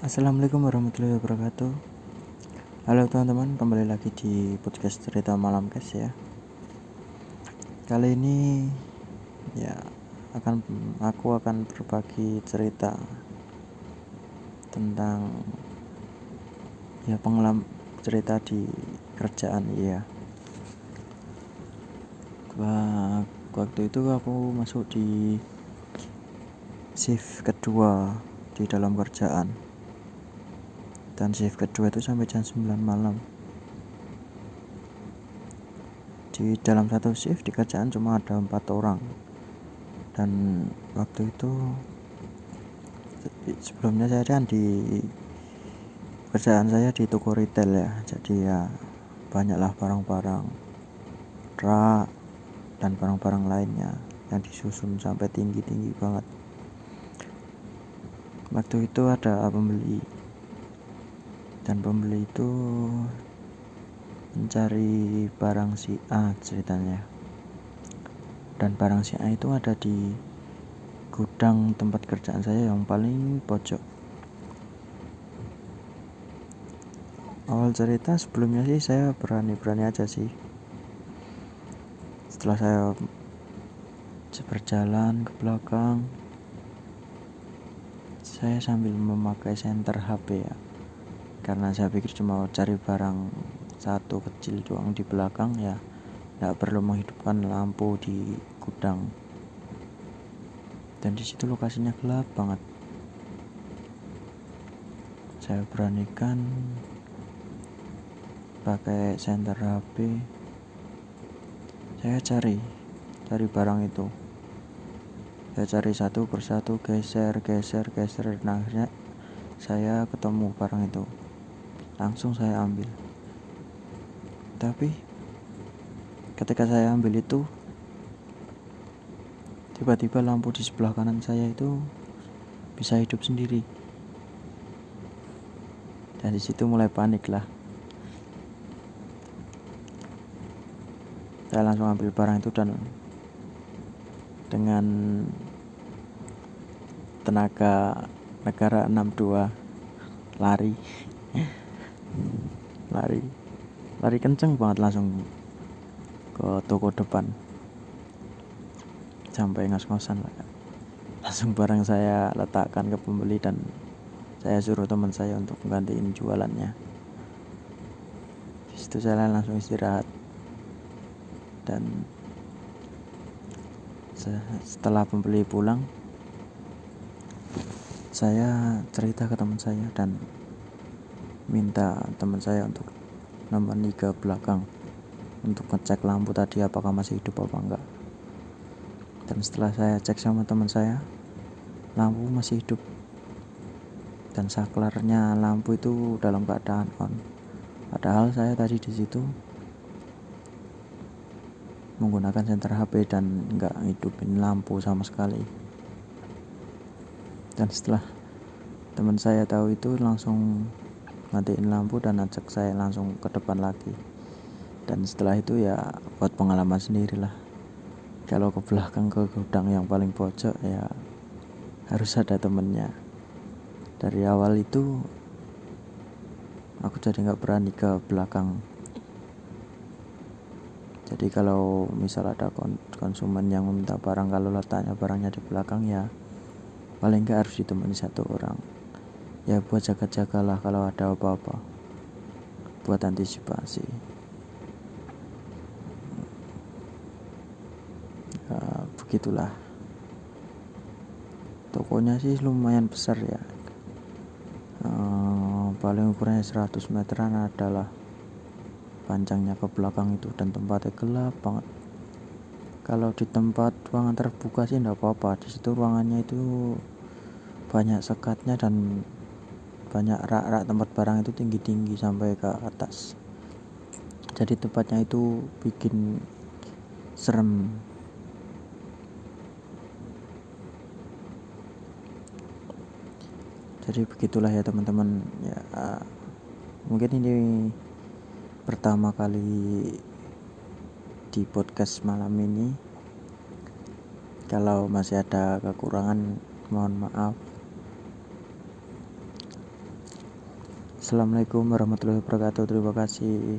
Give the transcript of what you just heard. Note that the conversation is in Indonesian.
Assalamualaikum warahmatullahi wabarakatuh. Halo teman-teman kembali lagi di podcast cerita malam guys ya. Kali ini ya akan aku akan berbagi cerita tentang ya pengalaman cerita di kerjaan ya waktu itu aku masuk di shift kedua di dalam kerjaan dan shift kedua itu sampai jam 9 malam. Di dalam satu shift di kerjaan cuma ada empat orang. Dan waktu itu sebelumnya saya kan di kerjaan saya di toko retail ya. Jadi ya banyaklah barang-barang rak dan barang-barang lainnya yang disusun sampai tinggi-tinggi banget. Waktu itu ada pembeli dan pembeli itu mencari barang si A ceritanya. Dan barang si A itu ada di gudang tempat kerjaan saya yang paling pojok. Awal cerita sebelumnya sih saya berani-berani aja sih. Setelah saya berjalan ke belakang saya sambil memakai senter HP ya karena saya pikir cuma cari barang satu kecil doang di belakang ya tidak perlu menghidupkan lampu di gudang. Dan di situ lokasinya gelap banget. Saya beranikan pakai senter HP saya cari cari barang itu. Saya cari satu persatu geser geser geser dan akhirnya saya ketemu barang itu langsung saya ambil. Tapi ketika saya ambil itu tiba-tiba lampu di sebelah kanan saya itu bisa hidup sendiri. Dan di situ mulai panik lah. Saya langsung ambil barang itu dan dengan tenaga negara 62 lari lari. Lari kenceng banget langsung ke toko depan. Sampai ngos-ngosan lah langsung barang saya letakkan ke pembeli dan saya suruh teman saya untuk menggantiin jualannya. Di situ saya langsung istirahat. Dan setelah pembeli pulang saya cerita ke teman saya dan minta teman saya untuk nemani ke belakang untuk ngecek lampu tadi apakah masih hidup apa enggak. Dan setelah saya cek sama teman saya lampu masih hidup. Dan saklarnya lampu itu dalam keadaan on. Padahal saya tadi di situ menggunakan senter HP dan enggak hidupin lampu sama sekali. Dan setelah teman saya tahu itu langsung matiin lampu dan ajak saya langsung ke depan lagi. Dan setelah itu ya buat pengalaman sendiri lah kalau ke belakang ke gudang yang paling pojok ya harus ada temennya. Dari awal itu aku jadi nggak berani ke belakang. Jadi kalau misal ada konsumen yang meminta barang kalau letaknya barangnya di belakang ya paling nggak harus ditemani satu orang ya buat jaga-jagalah kalau ada apa-apa. Buat antisipasi. Ya, begitulah. Tokonya sih lumayan besar ya. Uh, paling ukurannya 100 meteran adalah panjangnya ke belakang itu dan tempatnya gelap banget. Kalau di tempat ruangan terbuka sih enggak apa-apa. Di situ ruangannya itu banyak sekatnya dan banyak rak-rak tempat barang itu tinggi-tinggi sampai ke atas. Jadi tempatnya itu bikin serem. Jadi begitulah ya teman-teman. Ya mungkin ini pertama kali di podcast malam ini. Kalau masih ada kekurangan mohon maaf Assalamualaikum warahmatullahi wabarakatuh. Terima kasih